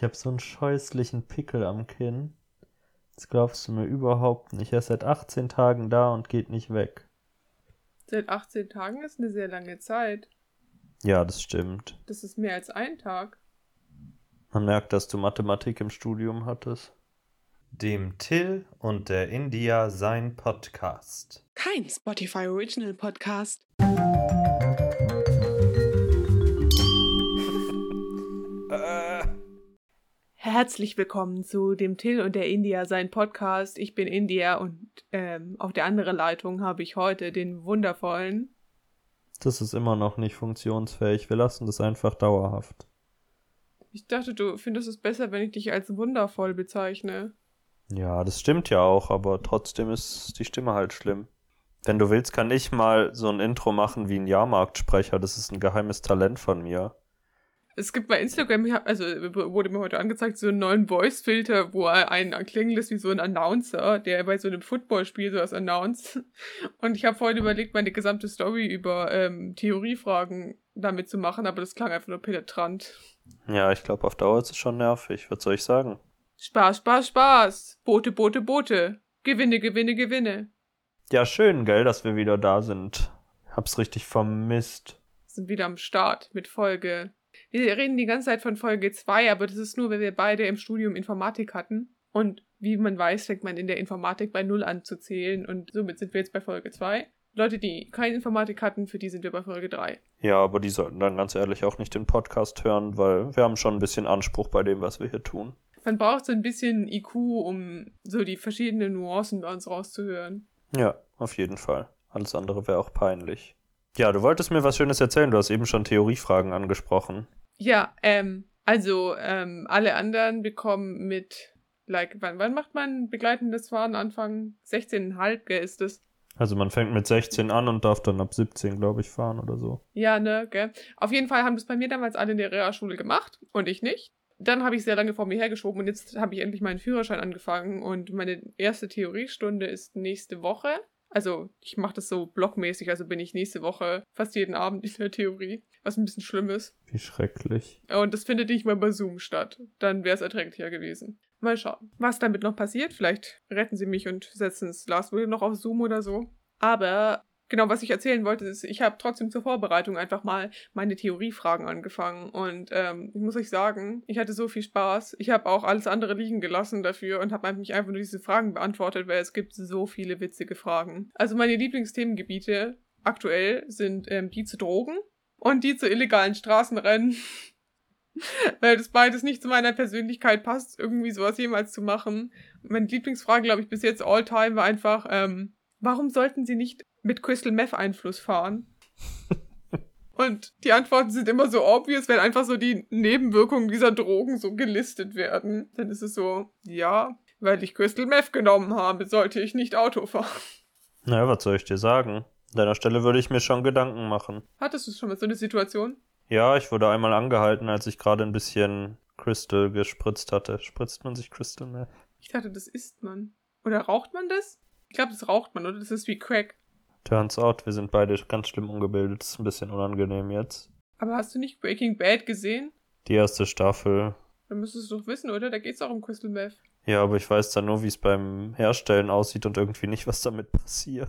Ich habe so einen scheußlichen Pickel am Kinn. Das glaubst du mir überhaupt nicht. Er ist seit 18 Tagen da und geht nicht weg. Seit 18 Tagen ist eine sehr lange Zeit. Ja, das stimmt. Das ist mehr als ein Tag. Man merkt, dass du Mathematik im Studium hattest. Dem Till und der India sein Podcast. Kein Spotify Original Podcast. Herzlich willkommen zu dem Till und der India sein Podcast. Ich bin India und ähm, auf der anderen Leitung habe ich heute den wundervollen. Das ist immer noch nicht funktionsfähig. Wir lassen das einfach dauerhaft. Ich dachte, du findest es besser, wenn ich dich als wundervoll bezeichne. Ja, das stimmt ja auch, aber trotzdem ist die Stimme halt schlimm. Wenn du willst, kann ich mal so ein Intro machen wie ein Jahrmarktsprecher. Das ist ein geheimes Talent von mir. Es gibt bei Instagram, also wurde mir heute angezeigt, so einen neuen Voice-Filter, wo er einen klingen lässt wie so ein Announcer, der bei so einem Footballspiel sowas announced. Und ich habe vorhin überlegt, meine gesamte Story über ähm, Theoriefragen damit zu machen, aber das klang einfach nur penetrant. Ja, ich glaube, auf Dauer ist es schon nervig. Was soll ich sagen? Spaß, Spaß, Spaß. Boote, Boote, Boote. Gewinne, Gewinne, Gewinne. Ja, schön, gell, dass wir wieder da sind. Hab's richtig vermisst. Sind wieder am Start mit Folge wir reden die ganze Zeit von Folge 2, aber das ist nur, weil wir beide im Studium Informatik hatten. Und wie man weiß, fängt man in der Informatik bei Null an zu zählen und somit sind wir jetzt bei Folge 2. Leute, die keine Informatik hatten, für die sind wir bei Folge 3. Ja, aber die sollten dann ganz ehrlich auch nicht den Podcast hören, weil wir haben schon ein bisschen Anspruch bei dem, was wir hier tun. Man braucht so ein bisschen IQ, um so die verschiedenen Nuancen bei uns rauszuhören. Ja, auf jeden Fall. Alles andere wäre auch peinlich. Ja, du wolltest mir was Schönes erzählen. Du hast eben schon Theoriefragen angesprochen. Ja, ähm, also ähm, alle anderen bekommen mit, like, wann, wann macht man begleitendes Fahren? Anfang 16,5, gell, ist es? Also man fängt mit 16 an und darf dann ab 17, glaube ich, fahren oder so. Ja, ne, gell. Auf jeden Fall haben das bei mir damals alle in der Realschule gemacht und ich nicht. Dann habe ich sehr lange vor mir hergeschoben und jetzt habe ich endlich meinen Führerschein angefangen und meine erste Theoriestunde ist nächste Woche. Also ich mache das so blockmäßig, also bin ich nächste Woche fast jeden Abend in der Theorie, was ein bisschen schlimm ist. Wie schrecklich. Und das findet nicht mal bei Zoom statt. Dann wäre es erträglicher gewesen. Mal schauen, was damit noch passiert. Vielleicht retten sie mich und setzen es Last Will noch auf Zoom oder so. Aber genau, was ich erzählen wollte, ist, ich habe trotzdem zur Vorbereitung einfach mal meine Theoriefragen angefangen. Und ähm, ich muss euch sagen, ich hatte so viel Spaß. Ich habe auch alles andere liegen gelassen dafür und habe mich einfach nur diese Fragen beantwortet, weil es gibt so viele witzige Fragen. Also meine Lieblingsthemengebiete aktuell sind ähm, die zu Drogen und die zu illegalen Straßenrennen. weil das beides nicht zu meiner Persönlichkeit passt, irgendwie sowas jemals zu machen. Meine Lieblingsfrage, glaube ich, bis jetzt all time war einfach, ähm, warum sollten sie nicht mit Crystal Meth Einfluss fahren? Und die Antworten sind immer so obvious, wenn einfach so die Nebenwirkungen dieser Drogen so gelistet werden. Dann ist es so, ja, weil ich Crystal Meth genommen habe, sollte ich nicht Auto fahren. Naja, was soll ich dir sagen? An deiner Stelle würde ich mir schon Gedanken machen. Hattest du schon mal so eine Situation? Ja, ich wurde einmal angehalten, als ich gerade ein bisschen Crystal gespritzt hatte. Spritzt man sich Crystal Meth? Ich dachte, das isst man. Oder raucht man das? Ich glaube, das raucht man, oder? Das ist wie Crack. Turns out, wir sind beide ganz schlimm ungebildet. Ist ein bisschen unangenehm jetzt. Aber hast du nicht Breaking Bad gesehen? Die erste Staffel. Dann müsstest du doch wissen, oder? Da geht's auch um Crystal Meth. Ja, aber ich weiß dann nur, wie es beim Herstellen aussieht und irgendwie nicht, was damit passiert.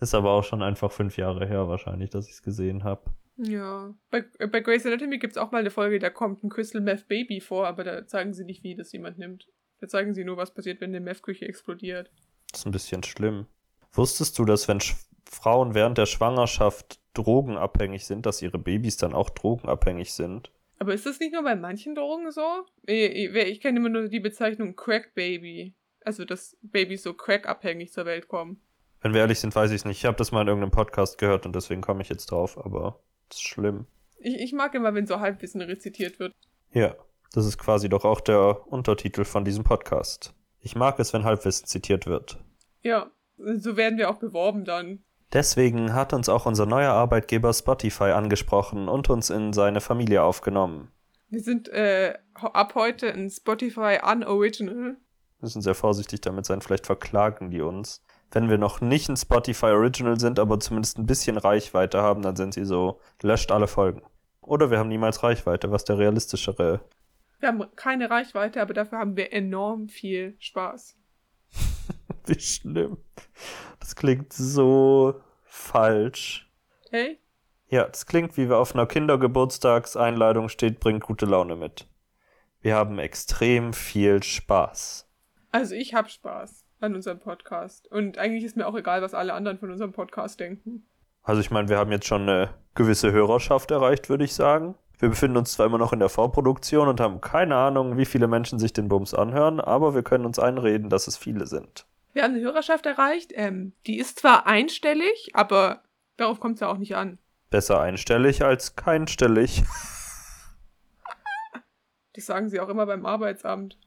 Ist aber auch schon einfach fünf Jahre her wahrscheinlich, dass ich es gesehen habe. Ja. Bei, bei Grey's Anatomy gibt's auch mal eine Folge, da kommt ein Crystal Meth Baby vor, aber da zeigen sie nicht, wie das jemand nimmt. Da zeigen sie nur, was passiert, wenn eine Meth-Küche explodiert. Das ist ein bisschen schlimm. Wusstest du, dass wenn Sch Frauen während der Schwangerschaft drogenabhängig sind, dass ihre Babys dann auch drogenabhängig sind? Aber ist das nicht nur bei manchen Drogen so? Ich, ich kenne immer nur die Bezeichnung Crack Baby. Also, dass Babys so crackabhängig zur Welt kommen. Wenn wir ehrlich sind, weiß ich es nicht. Ich habe das mal in irgendeinem Podcast gehört und deswegen komme ich jetzt drauf, aber das ist schlimm. Ich, ich mag immer, wenn so Halbwissen rezitiert wird. Ja, das ist quasi doch auch der Untertitel von diesem Podcast. Ich mag es, wenn Halbwissen zitiert wird. Ja, so werden wir auch beworben dann. Deswegen hat uns auch unser neuer Arbeitgeber Spotify angesprochen und uns in seine Familie aufgenommen. Wir sind äh, ab heute ein Spotify Unoriginal. Wir müssen sehr vorsichtig damit sein, vielleicht verklagen die uns. Wenn wir noch nicht ein Spotify Original sind, aber zumindest ein bisschen Reichweite haben, dann sind sie so, löscht alle Folgen. Oder wir haben niemals Reichweite, was der realistischere Wir haben keine Reichweite, aber dafür haben wir enorm viel Spaß. Wie schlimm. Das klingt so falsch. Hey? Ja, das klingt, wie wir auf einer Kindergeburtstagseinladung steht, bringt gute Laune mit. Wir haben extrem viel Spaß. Also ich habe Spaß an unserem Podcast. Und eigentlich ist mir auch egal, was alle anderen von unserem Podcast denken. Also ich meine, wir haben jetzt schon eine gewisse Hörerschaft erreicht, würde ich sagen. Wir befinden uns zwar immer noch in der Vorproduktion und haben keine Ahnung, wie viele Menschen sich den Bums anhören, aber wir können uns einreden, dass es viele sind. Wir haben eine Hörerschaft erreicht. Ähm, die ist zwar einstellig, aber darauf kommt es ja auch nicht an. Besser einstellig als keinstellig. Das sagen sie auch immer beim Arbeitsamt.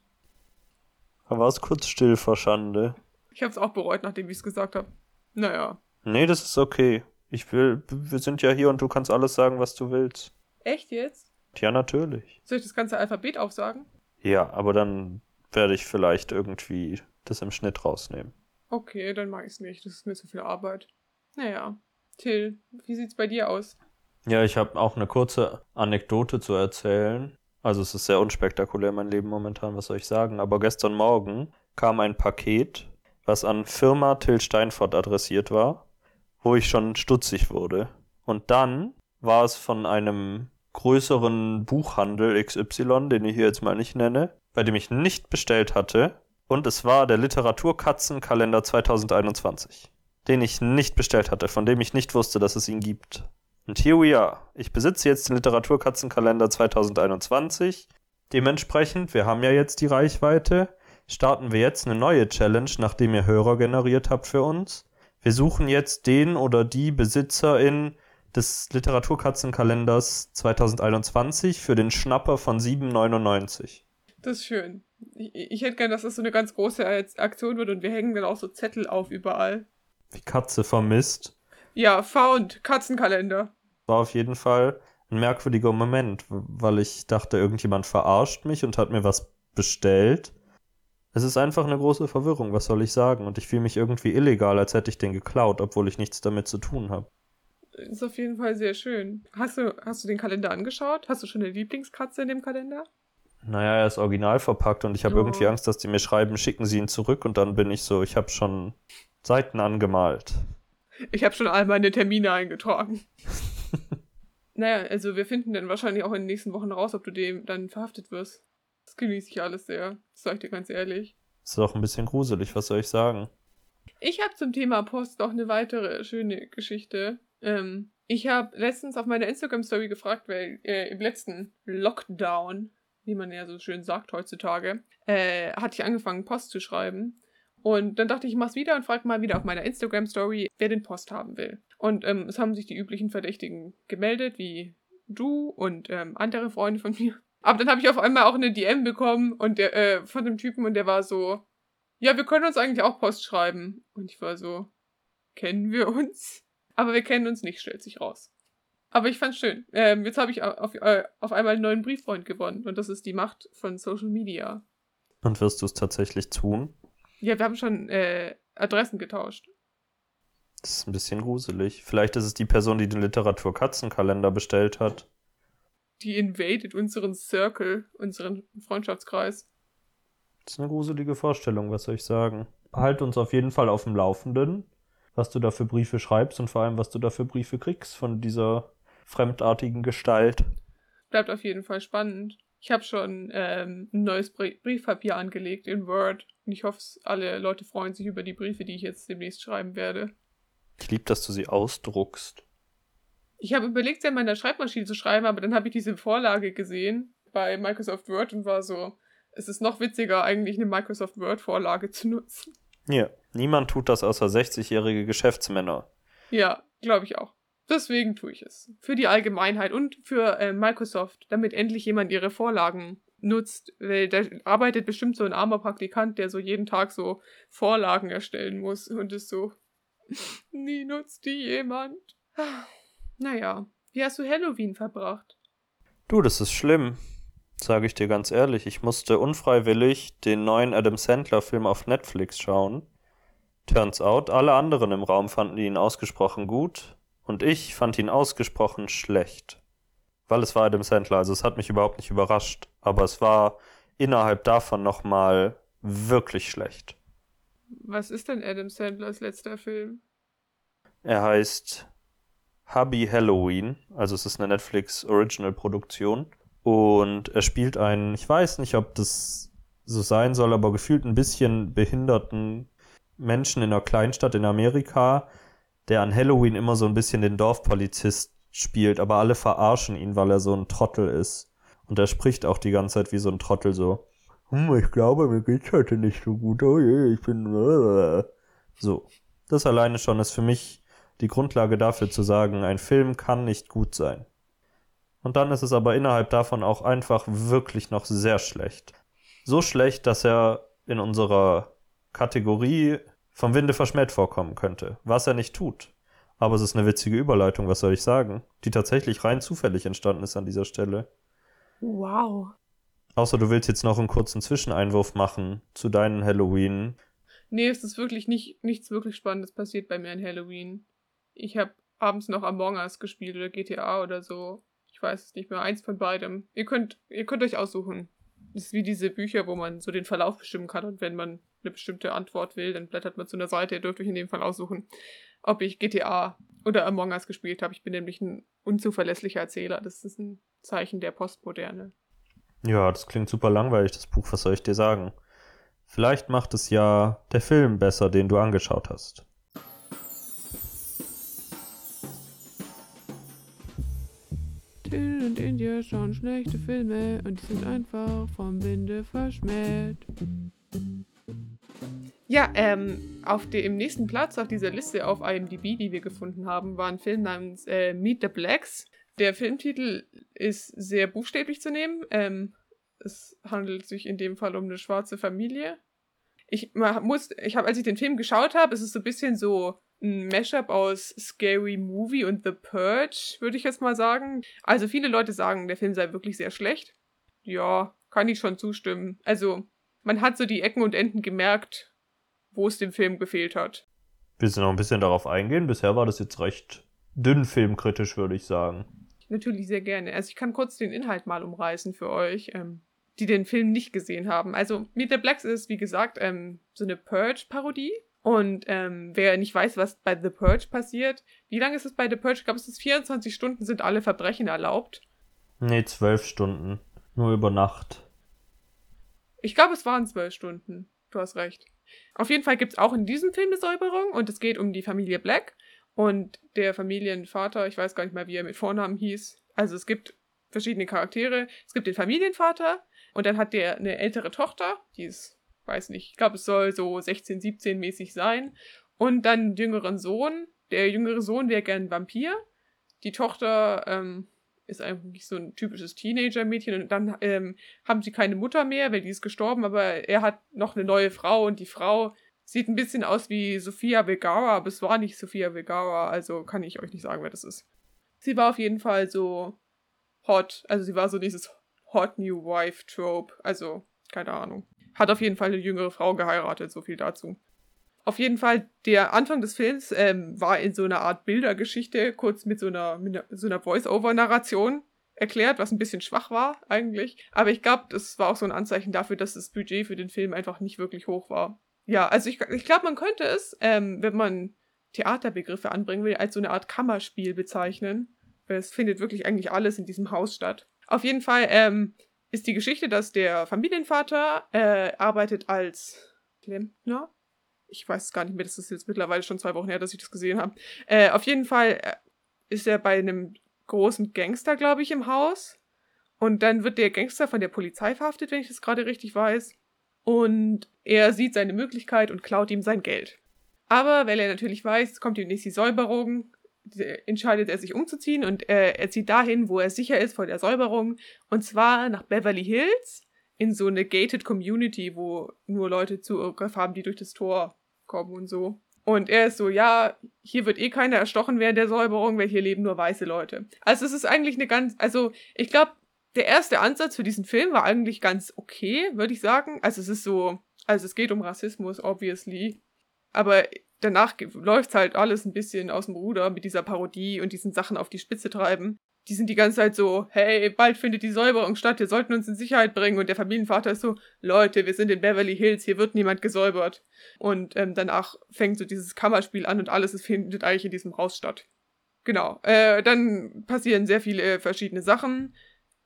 Da war es kurz still vor Schande. Ich habe es auch bereut, nachdem ich es gesagt habe. Naja. Nee, das ist okay. Ich will, wir sind ja hier und du kannst alles sagen, was du willst. Echt jetzt? Tja, natürlich. Soll ich das ganze Alphabet aufsagen? Ja, aber dann werde ich vielleicht irgendwie das im Schnitt rausnehmen. Okay, dann mag ich es nicht. Das ist mir zu viel Arbeit. Naja. Till, wie sieht's bei dir aus? Ja, ich habe auch eine kurze Anekdote zu erzählen. Also es ist sehr unspektakulär mein Leben momentan, was soll ich sagen. Aber gestern Morgen kam ein Paket, was an Firma Till Steinfort adressiert war, wo ich schon stutzig wurde. Und dann war es von einem größeren Buchhandel XY, den ich hier jetzt mal nicht nenne, bei dem ich nicht bestellt hatte. Und es war der Literaturkatzenkalender 2021, den ich nicht bestellt hatte, von dem ich nicht wusste, dass es ihn gibt. Und here we are. Ich besitze jetzt den Literaturkatzenkalender 2021. Dementsprechend, wir haben ja jetzt die Reichweite, starten wir jetzt eine neue Challenge, nachdem ihr Hörer generiert habt für uns. Wir suchen jetzt den oder die Besitzerin des Literaturkatzenkalenders 2021 für den Schnapper von 7,99. Das ist schön. Ich, ich hätte gern, dass das so eine ganz große Aktion wird und wir hängen dann auch so Zettel auf überall. Wie Katze vermisst. Ja, Found, Katzenkalender. War auf jeden Fall ein merkwürdiger Moment, weil ich dachte, irgendjemand verarscht mich und hat mir was bestellt. Es ist einfach eine große Verwirrung, was soll ich sagen? Und ich fühle mich irgendwie illegal, als hätte ich den geklaut, obwohl ich nichts damit zu tun habe. Ist auf jeden Fall sehr schön. Hast du, hast du den Kalender angeschaut? Hast du schon eine Lieblingskatze in dem Kalender? Naja, er ist original verpackt und ich habe Oh. irgendwie Angst, dass die mir schreiben, schicken sie ihn zurück und dann bin ich so, ich habe schon Seiten angemalt. Ich habe schon all meine Termine eingetragen. naja, also wir finden dann wahrscheinlich auch in den nächsten Wochen raus, ob du dem dann verhaftet wirst. Das genieße ich alles sehr. Das sag ich dir ganz ehrlich. Ist auch ein bisschen gruselig, was soll ich sagen? Ich habe zum Thema Post noch eine weitere schöne Geschichte. Ähm, ich habe letztens auf meiner Instagram-Story gefragt, weil äh, im letzten Lockdown, wie man ja so schön sagt heutzutage, äh, hatte ich angefangen, Post zu schreiben. Und dann dachte ich, ich mach's wieder und frage mal wieder auf meiner Instagram-Story, wer den Post haben will. Und ähm, es haben sich die üblichen Verdächtigen gemeldet, wie du und ähm, andere Freunde von mir. Aber dann habe ich auf einmal auch eine DM bekommen und der, äh, von dem Typen und der war so, ja, wir können uns eigentlich auch Post schreiben. Und ich war so, kennen wir uns? Aber wir kennen uns nicht, stellt sich raus. Aber ich fand's schön. Ähm, jetzt habe ich auf, äh, auf einmal einen neuen Brieffreund gewonnen. Und das ist die Macht von Social Media. Und wirst du es tatsächlich tun? Ja, wir haben schon äh, Adressen getauscht. Das ist ein bisschen gruselig. Vielleicht ist es die Person, die den Literatur-Katzenkalender bestellt hat. Die invaded unseren Circle, unseren Freundschaftskreis. Das ist eine gruselige Vorstellung, was soll ich sagen? Halt uns auf jeden Fall auf dem Laufenden, was du da für Briefe schreibst und vor allem, was du da für Briefe kriegst von dieser fremdartigen Gestalt. Bleibt auf jeden Fall spannend. Ich habe schon ähm, ein neues Brie Briefpapier angelegt in Word. Und ich hoffe, alle Leute freuen sich über die Briefe, die ich jetzt demnächst schreiben werde. Ich lieb, dass du sie ausdruckst. Ich habe überlegt, sie an meiner Schreibmaschine zu schreiben, aber dann habe ich diese Vorlage gesehen bei Microsoft Word und war so, es ist noch witziger, eigentlich eine Microsoft Word-Vorlage zu nutzen. Ja, niemand tut das außer 60-jährige Geschäftsmänner. Ja, glaube ich auch. Deswegen tue ich es. Für die Allgemeinheit und für äh, Microsoft, damit endlich jemand ihre Vorlagen nutzt. Weil da arbeitet bestimmt so ein armer Praktikant, der so jeden Tag so Vorlagen erstellen muss und ist so, nie nutzt die jemand. Naja, wie hast du Halloween verbracht? Du, das ist schlimm. Sage ich dir ganz ehrlich. Ich musste unfreiwillig den neuen Adam Sandler-Film auf Netflix schauen. Turns out, alle anderen im Raum fanden ihn ausgesprochen gut und ich fand ihn ausgesprochen schlecht. Weil es war Adam Sandler, also es hat mich überhaupt nicht überrascht. Aber es war innerhalb davon nochmal wirklich schlecht. Was ist denn Adam Sandlers letzter Film? Er heißt Hubby Halloween, also es ist eine Netflix Original Produktion und er spielt einen, ich weiß nicht, ob das so sein soll, aber gefühlt ein bisschen behinderten Menschen in einer Kleinstadt in Amerika, der an Halloween immer so ein bisschen den Dorfpolizist spielt, aber alle verarschen ihn, weil er so ein Trottel ist. Und er spricht auch die ganze Zeit wie so ein Trottel so. Hm, ich glaube, mir geht's heute nicht so gut. Oh je, ich bin. Äh. So. Das alleine schon ist für mich die Grundlage dafür zu sagen, ein Film kann nicht gut sein. Und dann ist es aber innerhalb davon auch einfach wirklich noch sehr schlecht. So schlecht, dass er in unserer Kategorie vom Winde verschmäht vorkommen könnte, was er nicht tut. Aber es ist eine witzige Überleitung, was soll ich sagen, die tatsächlich rein zufällig entstanden ist an dieser Stelle. Wow. Außer du willst jetzt noch einen kurzen Zwischeneinwurf machen zu deinen Halloween. Nee, es ist wirklich nicht, nichts wirklich Spannendes passiert bei mir an Halloween. Ich habe abends noch Among Us gespielt oder GTA oder so. Ich weiß es nicht mehr. Eins von beidem. Ihr könnt, ihr könnt euch aussuchen. Das ist wie diese Bücher, wo man so den Verlauf bestimmen kann und wenn man eine bestimmte Antwort will, dann blättert man zu einer Seite. Ihr dürft euch in dem Fall aussuchen, ob ich GTA oder Among Us gespielt habe. Ich bin nämlich ein unzuverlässlicher Erzähler. Das ist ein Zeichen der Postmoderne. Ja, das klingt super langweilig, das Buch. Was soll ich dir sagen? Vielleicht macht es ja der Film besser, den du angeschaut hast. Till und India schauen schlechte Filme und die sind einfach vom Winde verschmäht. Ja, ähm, auf dem nächsten Platz auf dieser Liste auf IMDb, die wir gefunden haben, war ein Film namens äh, Meet the Blacks. Der Filmtitel ist sehr buchstäblich zu nehmen. Ähm, es handelt sich in dem Fall um eine schwarze Familie. Ich muss, ich habe, als ich den Film geschaut habe, ist es so ein bisschen so ein Mashup aus Scary Movie und The Purge, würde ich jetzt mal sagen. Also viele Leute sagen, der Film sei wirklich sehr schlecht. Ja, kann ich schon zustimmen. Also man hat so die Ecken und Enden gemerkt, wo es dem Film gefehlt hat. Willst du noch ein bisschen darauf eingehen? Bisher war das jetzt recht dünn filmkritisch, würde ich sagen. Natürlich sehr gerne. Also ich kann kurz den Inhalt mal umreißen für euch, ähm, die den Film nicht gesehen haben. Also Meet the Blacks ist, wie gesagt, ähm, so eine Purge-Parodie. Und ähm, wer nicht weiß, was bei The Purge passiert, wie lange ist es bei The Purge? Ich glaube, es ist 24 Stunden, sind alle Verbrechen erlaubt. Nee, zwölf Stunden. Nur über Nacht. Ich glaube, es waren zwölf Stunden. Du hast recht. Auf jeden Fall gibt es auch in diesem Film eine Säuberung und es geht um die Familie Black und der Familienvater, ich weiß gar nicht mehr, wie er mit Vornamen hieß. Also es gibt verschiedene Charaktere. Es gibt den Familienvater und dann hat der eine ältere Tochter, die ist, weiß nicht, ich glaube, es soll so 16, 17 mäßig sein. Und dann einen jüngeren Sohn. Der jüngere Sohn wäre gern Vampir. Die Tochter ähm, ist eigentlich so ein typisches Teenager-Mädchen und dann ähm, haben sie keine Mutter mehr, weil die ist gestorben, aber er hat noch eine neue Frau und die Frau sieht ein bisschen aus wie Sophia Vergara, aber es war nicht Sophia Vergara, also kann ich euch nicht sagen, wer das ist. Sie war auf jeden Fall so hot, also sie war so dieses Hot New Wife Trope, also keine Ahnung. Hat auf jeden Fall eine jüngere Frau geheiratet, so viel dazu. Auf jeden Fall, der Anfang des Films ähm, war in so einer Art Bildergeschichte, kurz mit so einer, mit so einer Voice-Over-Narration erklärt, was ein bisschen schwach war eigentlich. Aber ich glaube, das war auch so ein Anzeichen dafür, dass das Budget für den Film einfach nicht wirklich hoch war. Ja, also ich, ich glaube, man könnte es, ähm, wenn man Theaterbegriffe anbringen will, als so eine Art Kammerspiel bezeichnen. Es findet wirklich eigentlich alles in diesem Haus statt. Auf jeden Fall ähm, ist die Geschichte, dass der Familienvater äh, arbeitet als Klempner, ich weiß gar nicht mehr, das ist jetzt mittlerweile schon zwei Wochen her, dass ich das gesehen habe. Äh, auf jeden Fall äh, ist er bei einem großen Gangster, glaube ich, im Haus. Und dann wird der Gangster von der Polizei verhaftet, wenn ich das gerade richtig weiß. Und er sieht seine Möglichkeit und klaut ihm sein Geld. Aber weil er natürlich weiß, kommt ihm nicht die Säuberung, entscheidet er sich umzuziehen und äh, er zieht dahin, wo er sicher ist vor der Säuberung. Und zwar nach Beverly Hills in so eine gated Community, wo nur Leute Zugriff haben, die durch das Tor kommen und so. Und er ist so, ja, hier wird eh keiner erstochen während der Säuberung, weil hier leben nur weiße Leute. Also es ist eigentlich eine ganz, also ich glaube, der erste Ansatz für diesen Film war eigentlich ganz okay, würde ich sagen. Also es ist so, also es geht um Rassismus, obviously. Aber danach läuft halt alles ein bisschen aus dem Ruder mit dieser Parodie und diesen Sachen auf die Spitze treiben. Die sind die ganze Zeit so, hey, bald findet die Säuberung statt, wir sollten uns in Sicherheit bringen. Und der Familienvater ist so, Leute, wir sind in Beverly Hills, hier wird niemand gesäubert. Und ähm, danach fängt so dieses Kammerspiel an und alles es findet eigentlich in diesem Haus statt. Genau. Äh, dann passieren sehr viele verschiedene Sachen.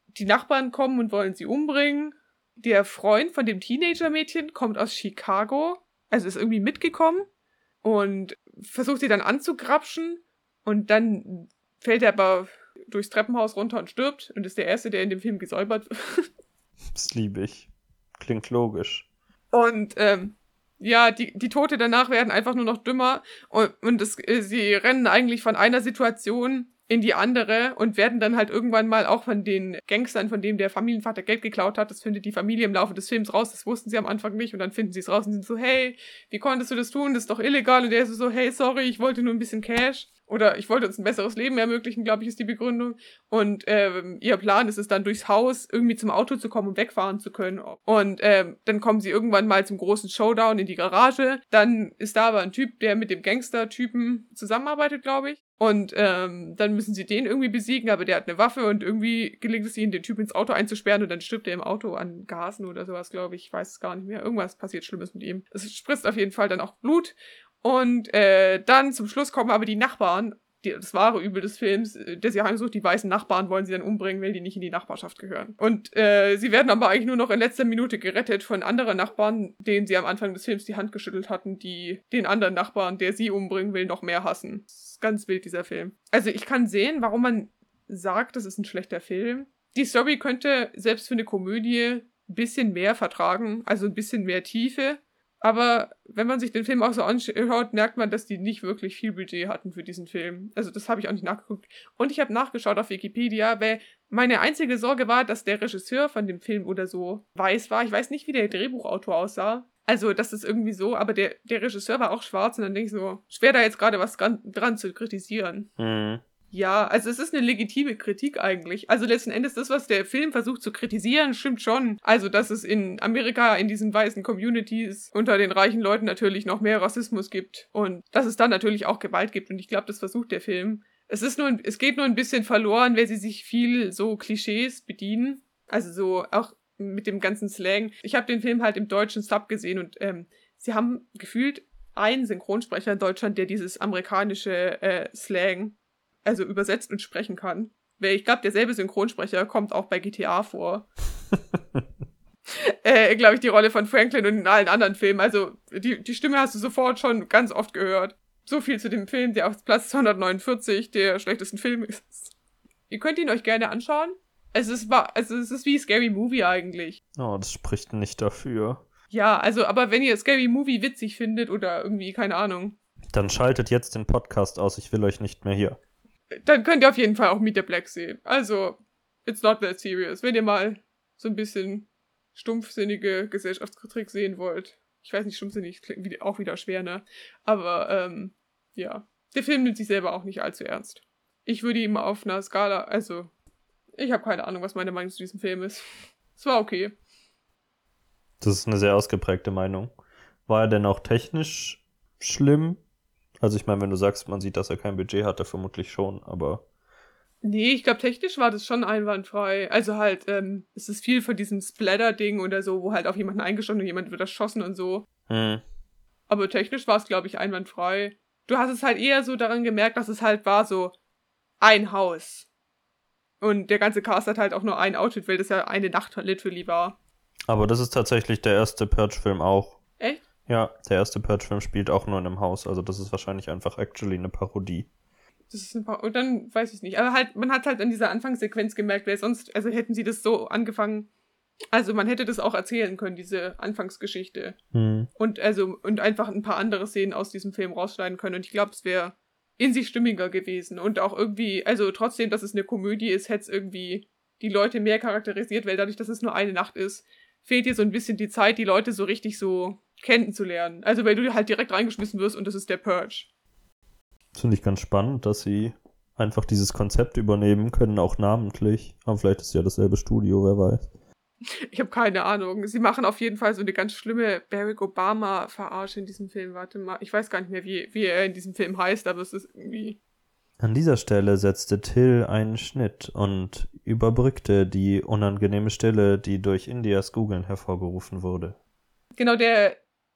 Die Nachbarn kommen und wollen sie umbringen. Der Freund von dem Teenager-Mädchen kommt aus Chicago, also ist irgendwie mitgekommen und versucht sie dann anzugrapschen. Und dann fällt er aber durchs Treppenhaus runter und stirbt und ist der Erste, der in dem Film gesäubert wird. Das liebe ich. Klingt logisch. Und ähm, ja, die, die Tote danach werden einfach nur noch dümmer und, und es, äh, sie rennen eigentlich von einer Situation in die andere und werden dann halt irgendwann mal auch von den Gangstern, von dem der Familienvater Geld geklaut hat, das findet die Familie im Laufe des Films raus, das wussten sie am Anfang nicht und dann finden sie es raus und sind so, hey, wie konntest du das tun, das ist doch illegal und der ist so, hey, sorry, ich wollte nur ein bisschen Cash oder ich wollte uns ein besseres Leben ermöglichen, glaube ich, ist die Begründung. Und ähm, ihr Plan ist es dann durchs Haus irgendwie zum Auto zu kommen und wegfahren zu können. Und ähm, dann kommen sie irgendwann mal zum großen Showdown in die Garage. Dann ist da aber ein Typ, der mit dem Gangster-Typen zusammenarbeitet, glaube ich. Und ähm, dann müssen sie den irgendwie besiegen, aber der hat eine Waffe und irgendwie gelingt es ihnen, den Typ ins Auto einzusperren und dann stirbt er im Auto an Gasen oder sowas, glaube ich. Ich weiß es gar nicht mehr. Irgendwas passiert Schlimmes mit ihm. Es spritzt auf jeden Fall dann auch Blut und äh, dann zum Schluss kommen aber die Nachbarn, die, das wahre Übel des Films, äh, der sie heimsucht, die weißen Nachbarn wollen sie dann umbringen, weil die nicht in die Nachbarschaft gehören. Und äh, sie werden aber eigentlich nur noch in letzter Minute gerettet von anderen Nachbarn, denen sie am Anfang des Films die Hand geschüttelt hatten, die den anderen Nachbarn, der sie umbringen will, noch mehr hassen. Das ist ganz wild, dieser Film. Also ich kann sehen, warum man sagt, das ist ein schlechter Film. Die Story könnte selbst für eine Komödie ein bisschen mehr vertragen, also ein bisschen mehr Tiefe. Aber wenn man sich den Film auch so anschaut, merkt man, dass die nicht wirklich viel Budget hatten für diesen Film. Also das habe ich auch nicht nachgeguckt. Und ich habe nachgeschaut auf Wikipedia, weil meine einzige Sorge war, dass der Regisseur von dem Film oder so weiß war. Ich weiß nicht, wie der Drehbuchautor aussah. Also, das ist irgendwie so, aber der, der Regisseur war auch schwarz und dann denke ich so, schwer da jetzt gerade was dran, zu kritisieren. Mhm. Ja, also es ist eine legitime Kritik eigentlich. Also letzten Endes das, was der Film versucht zu kritisieren, stimmt schon. Also, dass es in Amerika in diesen weißen Communities unter den reichen Leuten natürlich noch mehr Rassismus gibt und dass es dann natürlich auch Gewalt gibt und ich glaube, das versucht der Film. Es ist nur, es geht nur ein bisschen verloren, weil sie sich viel so Klischees bedienen. Also so auch mit dem ganzen Slang. Ich habe den Film halt im deutschen Sub gesehen und ähm, sie haben gefühlt einen Synchronsprecher in Deutschland, der dieses amerikanische äh, Slang also übersetzt und sprechen kann. Weil ich glaube, derselbe Synchronsprecher kommt auch bei GTA vor. äh, glaube ich, die Rolle von Franklin und in allen anderen Filmen. Also die, die Stimme hast du sofort schon ganz oft gehört. So viel zu dem Film, der auf Platz 249 der schlechtesten Filme ist. Ihr könnt ihn euch gerne anschauen. Es ist, also es ist wie Scary Movie eigentlich. Oh, das spricht nicht dafür. Ja, also, aber wenn ihr Scary Movie witzig findet oder irgendwie, keine Ahnung. Dann schaltet jetzt den Podcast aus, ich will euch nicht mehr hier dann könnt ihr auf jeden Fall auch Meet the Black sehen. Also, it's not that serious. Wenn ihr mal so ein bisschen stumpfsinnige Gesellschaftskritik sehen wollt. Ich weiß nicht, stumpfsinnig klingt auch wieder schwer, ne? Aber, ähm, ja. Der Film nimmt sich selber auch nicht allzu ernst. Ich würde ihm auf einer Skala, also, ich habe keine Ahnung, was meine Meinung zu diesem Film ist. Es war okay. Das ist eine sehr ausgeprägte Meinung. War er denn auch technisch schlimm? Also ich meine, wenn du sagst, man sieht, dass er kein Budget hatte, vermutlich schon, aber. Nee, ich glaube, technisch war das schon einwandfrei. Also halt, ähm, es ist viel von diesem Splatter-Ding oder so, wo halt auf jemanden eingestochen und jemand wird erschossen und so. Hm. Aber technisch war es, glaube ich, einwandfrei. Du hast es halt eher so daran gemerkt, dass es halt war so ein Haus. Und der ganze Cast hat halt auch nur ein Outfit, weil das ja eine Nacht literally war. Aber das ist tatsächlich der erste Purge-Film auch. Echt? Ja, der erste Purge-Film spielt auch nur in einem Haus, also das ist wahrscheinlich einfach actually eine Parodie. Das ist ein paar, und dann weiß ich nicht. Aber halt, man hat halt in dieser Anfangssequenz gemerkt, weil sonst, also hätten sie das so angefangen, also man hätte das auch erzählen können, diese Anfangsgeschichte. Hm. Und also, und einfach ein paar andere Szenen aus diesem Film rausschneiden können. Und ich glaube, es wäre in sich stimmiger gewesen. Und auch irgendwie, also trotzdem, dass es eine Komödie ist, hätte es irgendwie die Leute mehr charakterisiert, weil dadurch, dass es nur eine Nacht ist, fehlt dir so ein bisschen die Zeit, die Leute so richtig so kennenzulernen. Also weil du halt direkt reingeschmissen wirst und das ist der Purge. Das finde ich ganz spannend, dass sie einfach dieses Konzept übernehmen können, auch namentlich. Aber vielleicht ist ja dasselbe Studio, wer weiß. Ich habe keine Ahnung. Sie machen auf jeden Fall so eine ganz schlimme Barack Obama-Verarsche in diesem Film. Warte mal, ich weiß gar nicht mehr, wie, wie er in diesem Film heißt, aber es ist irgendwie. An dieser Stelle setzte Till einen Schnitt und überbrückte die unangenehme Stille, die durch Indias Googeln hervorgerufen wurde. Genau, der,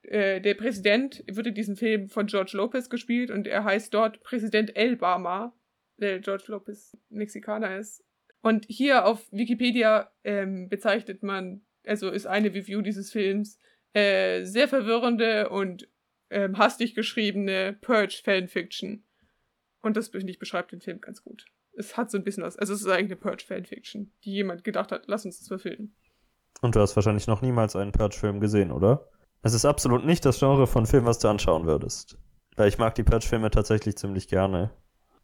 äh, der Präsident wird in diesem Film von George Lopez gespielt und er heißt dort Präsident Elbama, weil George Lopez Mexikaner ist. Und hier auf Wikipedia ähm, bezeichnet man, also ist eine Review dieses Films, äh, sehr verwirrende und ähm, hastig geschriebene Purge-Fanfiction. Und das, finde ich, beschreibt den Film ganz gut. Es hat so ein bisschen was. Also, es ist eigentlich eine Purge-Fanfiction, die jemand gedacht hat, lass uns das verfilmen. Und du hast wahrscheinlich noch niemals einen Purge-Film gesehen, oder? Es ist absolut nicht das Genre von Film, was du anschauen würdest. Weil ich mag die Purge-Filme tatsächlich ziemlich gerne.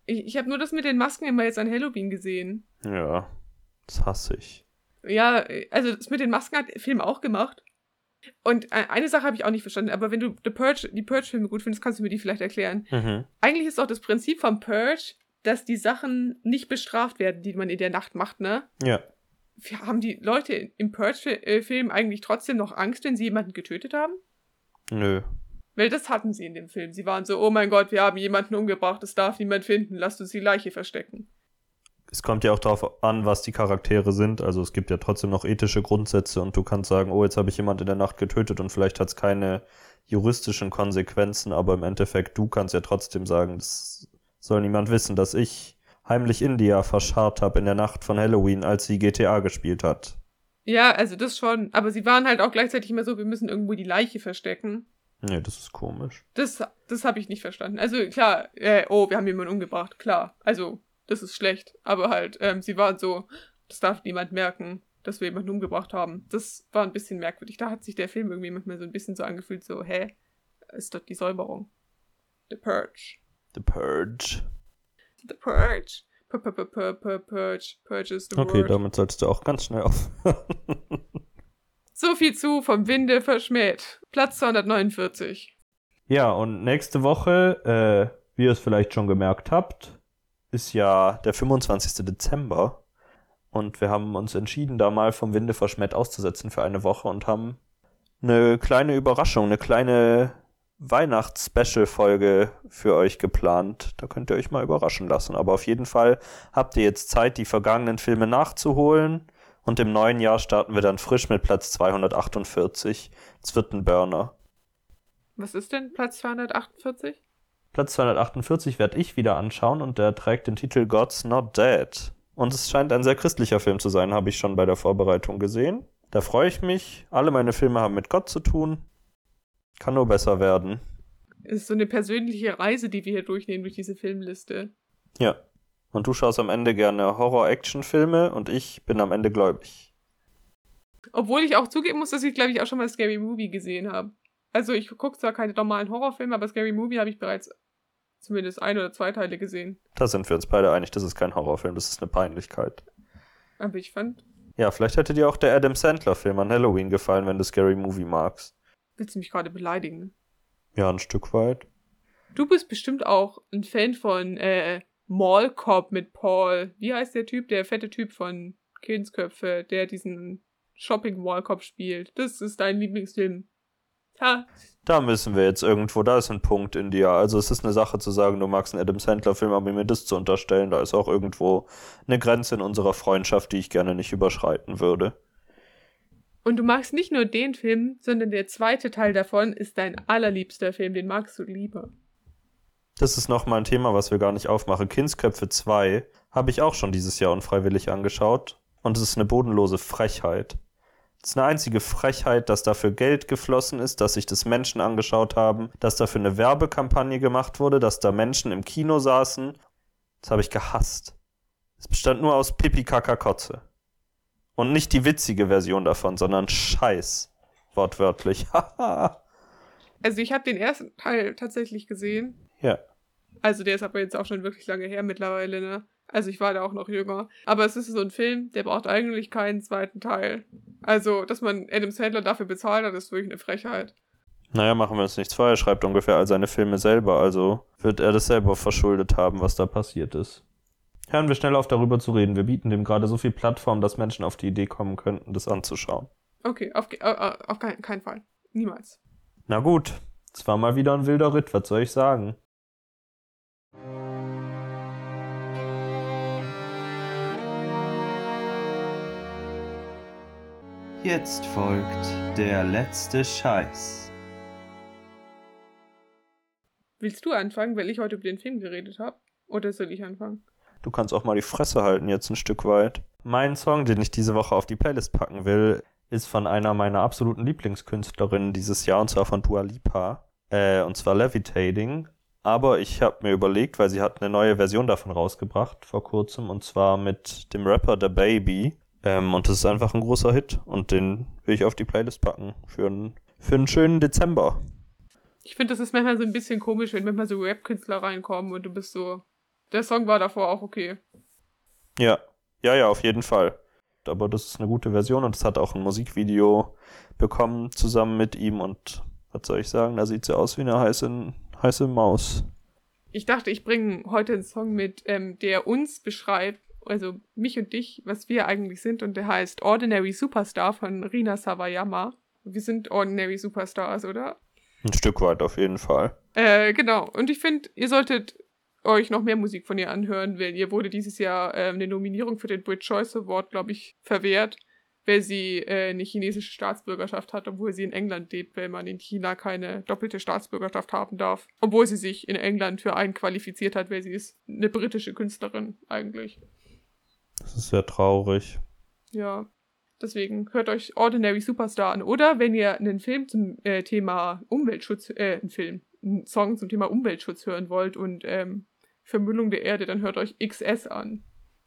Ich, ich habe nur das mit den Masken immer jetzt an Halloween gesehen. Ja, das hasse ich. Ja, also das mit den Masken hat der Film auch gemacht. Und äh, eine Sache habe ich auch nicht verstanden, aber wenn du The Purge, die Purge-Filme gut findest, kannst du mir die vielleicht erklären. Mhm. Eigentlich ist auch das Prinzip vom Purge, dass die Sachen nicht bestraft werden, die man in der Nacht macht, ne? Ja. Haben die Leute im Purge-Film eigentlich trotzdem noch Angst, wenn sie jemanden getötet haben? Nö. Weil das hatten sie in dem Film. Sie waren so, oh mein Gott, wir haben jemanden umgebracht, das darf niemand finden, lasst uns die Leiche verstecken. Es kommt ja auch darauf an, was die Charaktere sind. Also es gibt ja trotzdem noch ethische Grundsätze und du kannst sagen, oh, jetzt habe ich jemand in der Nacht getötet und vielleicht hat es keine juristischen Konsequenzen, aber im Endeffekt, du kannst ja trotzdem sagen, das soll niemand wissen, dass ich heimlich India verscharrt habe in der Nacht von Halloween, als sie GTA gespielt hat. Ja, also das schon. Aber sie waren halt auch gleichzeitig immer so, wir müssen irgendwo die Leiche verstecken. Nee, das ist komisch. Das, das habe ich nicht verstanden. Also klar, äh, oh, wir haben jemanden umgebracht, klar. Also, das ist schlecht. Aber halt, ähm, sie waren so, das darf niemand merken, dass wir jemanden umgebracht haben. Das war ein bisschen merkwürdig. Da hat sich der Film irgendwie manchmal so ein bisschen so angefühlt, so, hä? Ist doch die Säuberung. The Purge. The Purge. The Purge. Pur- pur- pur- pur- pur- Purge. Purge is the Okay, word. damit solltest du auch ganz schnell aufhören. So viel zu vom Winde verschmäht. Platz 249. Ja, und nächste Woche, äh, wie ihr es vielleicht schon gemerkt habt, ist ja der 25. Dezember. Und wir haben uns entschieden, da mal vom Winde verschmäht auszusetzen für eine Woche und haben eine kleine Überraschung, eine kleine Weihnachts-Special-Folge für euch geplant. Da könnt ihr euch mal überraschen lassen. Aber auf jeden Fall habt ihr jetzt Zeit, die vergangenen Filme nachzuholen. Und im neuen Jahr starten wir dann frisch mit Platz 248. Es wird ein Burner. Was ist denn Platz 248? Platz 248 werde ich wieder anschauen und der trägt den Titel God's Not Dead. Und es scheint ein sehr christlicher Film zu sein, habe ich schon bei der Vorbereitung gesehen. Da freue ich mich. Alle meine Filme haben mit Gott zu tun. Kann nur besser werden. Es ist so eine persönliche Reise, die wir hier durchnehmen durch diese Filmliste. Ja. Und du schaust am Ende gerne Horror-Action-Filme und ich bin am Ende gläubig. Obwohl ich auch zugeben muss, dass ich, glaube ich, auch schon mal Scary Movie gesehen habe. Also ich gucke zwar keine normalen Horrorfilme, aber Scary Movie habe ich bereits zumindest ein oder zwei Teile gesehen. Da sind wir uns beide einig, das ist kein Horrorfilm, das ist eine Peinlichkeit. Aber ich fand, Ja, vielleicht hätte dir auch der Adam Sandler-Film an Halloween gefallen, wenn du Scary Movie magst. Willst du mich gerade beleidigen? Ja, ein Stück weit. Du bist bestimmt auch ein Fan von äh, Mall Cop mit Paul. Wie heißt der Typ? Der fette Typ von Kindsköpfe, der diesen Shopping Mall Cop spielt. Das ist dein Lieblingsfilm. Ha, Da müssen wir jetzt irgendwo, da ist ein Punkt in dir. Also es ist eine Sache zu sagen, du magst einen Adam Sandler-Film, aber mir das zu unterstellen, da ist auch irgendwo eine Grenze in unserer Freundschaft, die ich gerne nicht überschreiten würde. Und du magst nicht nur den Film, sondern der zweite Teil davon ist dein allerliebster Film, den magst du lieber. Das ist nochmal ein Thema, was wir gar nicht aufmachen. Kindsköpfe 2 habe ich auch schon dieses Jahr unfreiwillig angeschaut. Und es ist eine bodenlose Frechheit. Es ist eine einzige Frechheit, dass dafür Geld geflossen ist, dass sich das Menschen angeschaut haben, dass dafür eine Werbekampagne gemacht wurde, dass da Menschen im Kino saßen. Das habe ich gehasst. Es bestand nur aus Pipi Kaka Kotze. Und nicht die witzige Version davon, sondern Scheiß. Wortwörtlich. Also ich habe den ersten Teil tatsächlich gesehen. ja. Also der ist aber jetzt auch schon wirklich lange her mittlerweile, ne? Also ich war da auch noch jünger. Aber es ist so ein Film, der braucht eigentlich keinen zweiten Teil. Also, dass man Adam Sandler dafür bezahlt hat, ist wirklich eine Frechheit. Naja, machen wir uns nichts vor. Er schreibt ungefähr all seine Filme selber, also wird er das selber verschuldet haben, was da passiert ist. Hören wir schnell auf, darüber zu reden. Wir bieten dem gerade so viel Plattform, dass Menschen auf die Idee kommen könnten, das anzuschauen. Okay, auf, äh, äh, auf keinen kein Fall. Niemals. Na gut, es war mal wieder ein wilder Ritt, was soll ich sagen? Jetzt folgt der letzte Scheiß. Willst du anfangen, weil ich heute über den Film geredet habe? Oder soll ich anfangen? Du kannst auch mal die Fresse halten jetzt ein Stück weit. Mein Song, den ich diese Woche auf die Playlist packen will, ist von einer meiner absoluten Lieblingskünstlerinnen dieses Jahr, und zwar von Dua Lipa. Äh, und zwar Levitating. Aber ich habe mir überlegt, weil sie hat eine neue Version davon rausgebracht vor kurzem, und zwar mit dem Rapper The Baby. Ähm, und das ist einfach ein großer Hit. Und den will ich auf die Playlist packen für, einen für einen schönen Dezember. Ich finde, das ist manchmal so ein bisschen komisch, wenn manchmal so Rap-Künstler reinkommen und du bist so. Der Song war davor auch okay. Ja, ja, ja, auf jeden Fall. Aber das ist eine gute Version und es hat auch ein Musikvideo bekommen zusammen mit ihm und was soll ich sagen, da sieht sie aus wie eine heiße, heiße Maus. Ich dachte, ich bringe heute einen Song mit, ähm, der uns beschreibt, also mich und dich, was wir eigentlich sind und der heißt Ordinary Superstar von Rina Sawayama. Wir sind Ordinary Superstars, oder? Ein Stück weit auf jeden Fall. Äh, genau. Und ich finde, ihr solltet euch noch mehr Musik von ihr anhören, weil ihr wurde dieses Jahr äh, eine Nominierung für den Brit Choice Award, glaube ich, verwehrt, weil sie äh, eine chinesische Staatsbürgerschaft hat, obwohl sie in England lebt, weil man in China keine doppelte Staatsbürgerschaft haben darf. Obwohl sie sich in England für einen qualifiziert hat, weil sie ist eine britische Künstlerin eigentlich. Das ist sehr traurig. Ja. Deswegen hört euch Ordinary Superstar an. Oder wenn ihr einen Film zum äh, Thema Umweltschutz, äh, einen Film, einen Song zum Thema Umweltschutz hören wollt und ähm, Vermüllung der Erde, dann hört euch XS an.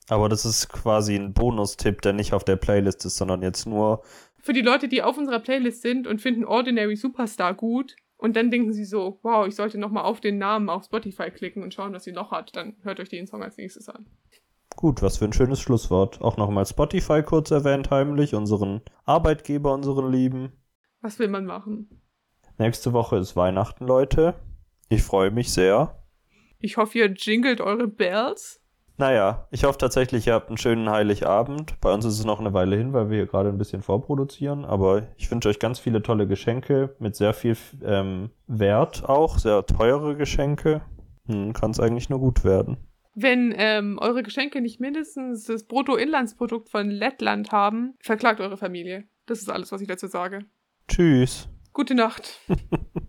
Aber das ist quasi ein Bonustipp, der nicht auf der Playlist ist, sondern jetzt nur. Für die Leute, die auf unserer Playlist sind und finden Ordinary Superstar gut und dann denken sie so, wow, ich sollte nochmal auf den Namen auf Spotify klicken und schauen, was sie noch hat, dann hört euch den Song als nächstes an. Gut, was für ein schönes Schlusswort. Auch nochmal Spotify kurz erwähnt, heimlich, unseren Arbeitgeber, unseren Lieben. Was will man machen? Nächste Woche ist Weihnachten, Leute. Ich freue mich sehr. Ich hoffe, ihr jingelt eure Bells. Naja, ich hoffe tatsächlich, ihr habt einen schönen Heiligabend. Bei uns ist es noch eine Weile hin, weil wir hier gerade ein bisschen vorproduzieren. Aber ich wünsche euch ganz viele tolle Geschenke mit sehr viel ähm, Wert auch, sehr teure Geschenke. Hm, Kann es eigentlich nur gut werden. Wenn ähm, eure Geschenke nicht mindestens das Bruttoinlandsprodukt von Lettland haben, verklagt eure Familie. Das ist alles, was ich dazu sage. Tschüss. Gute Nacht.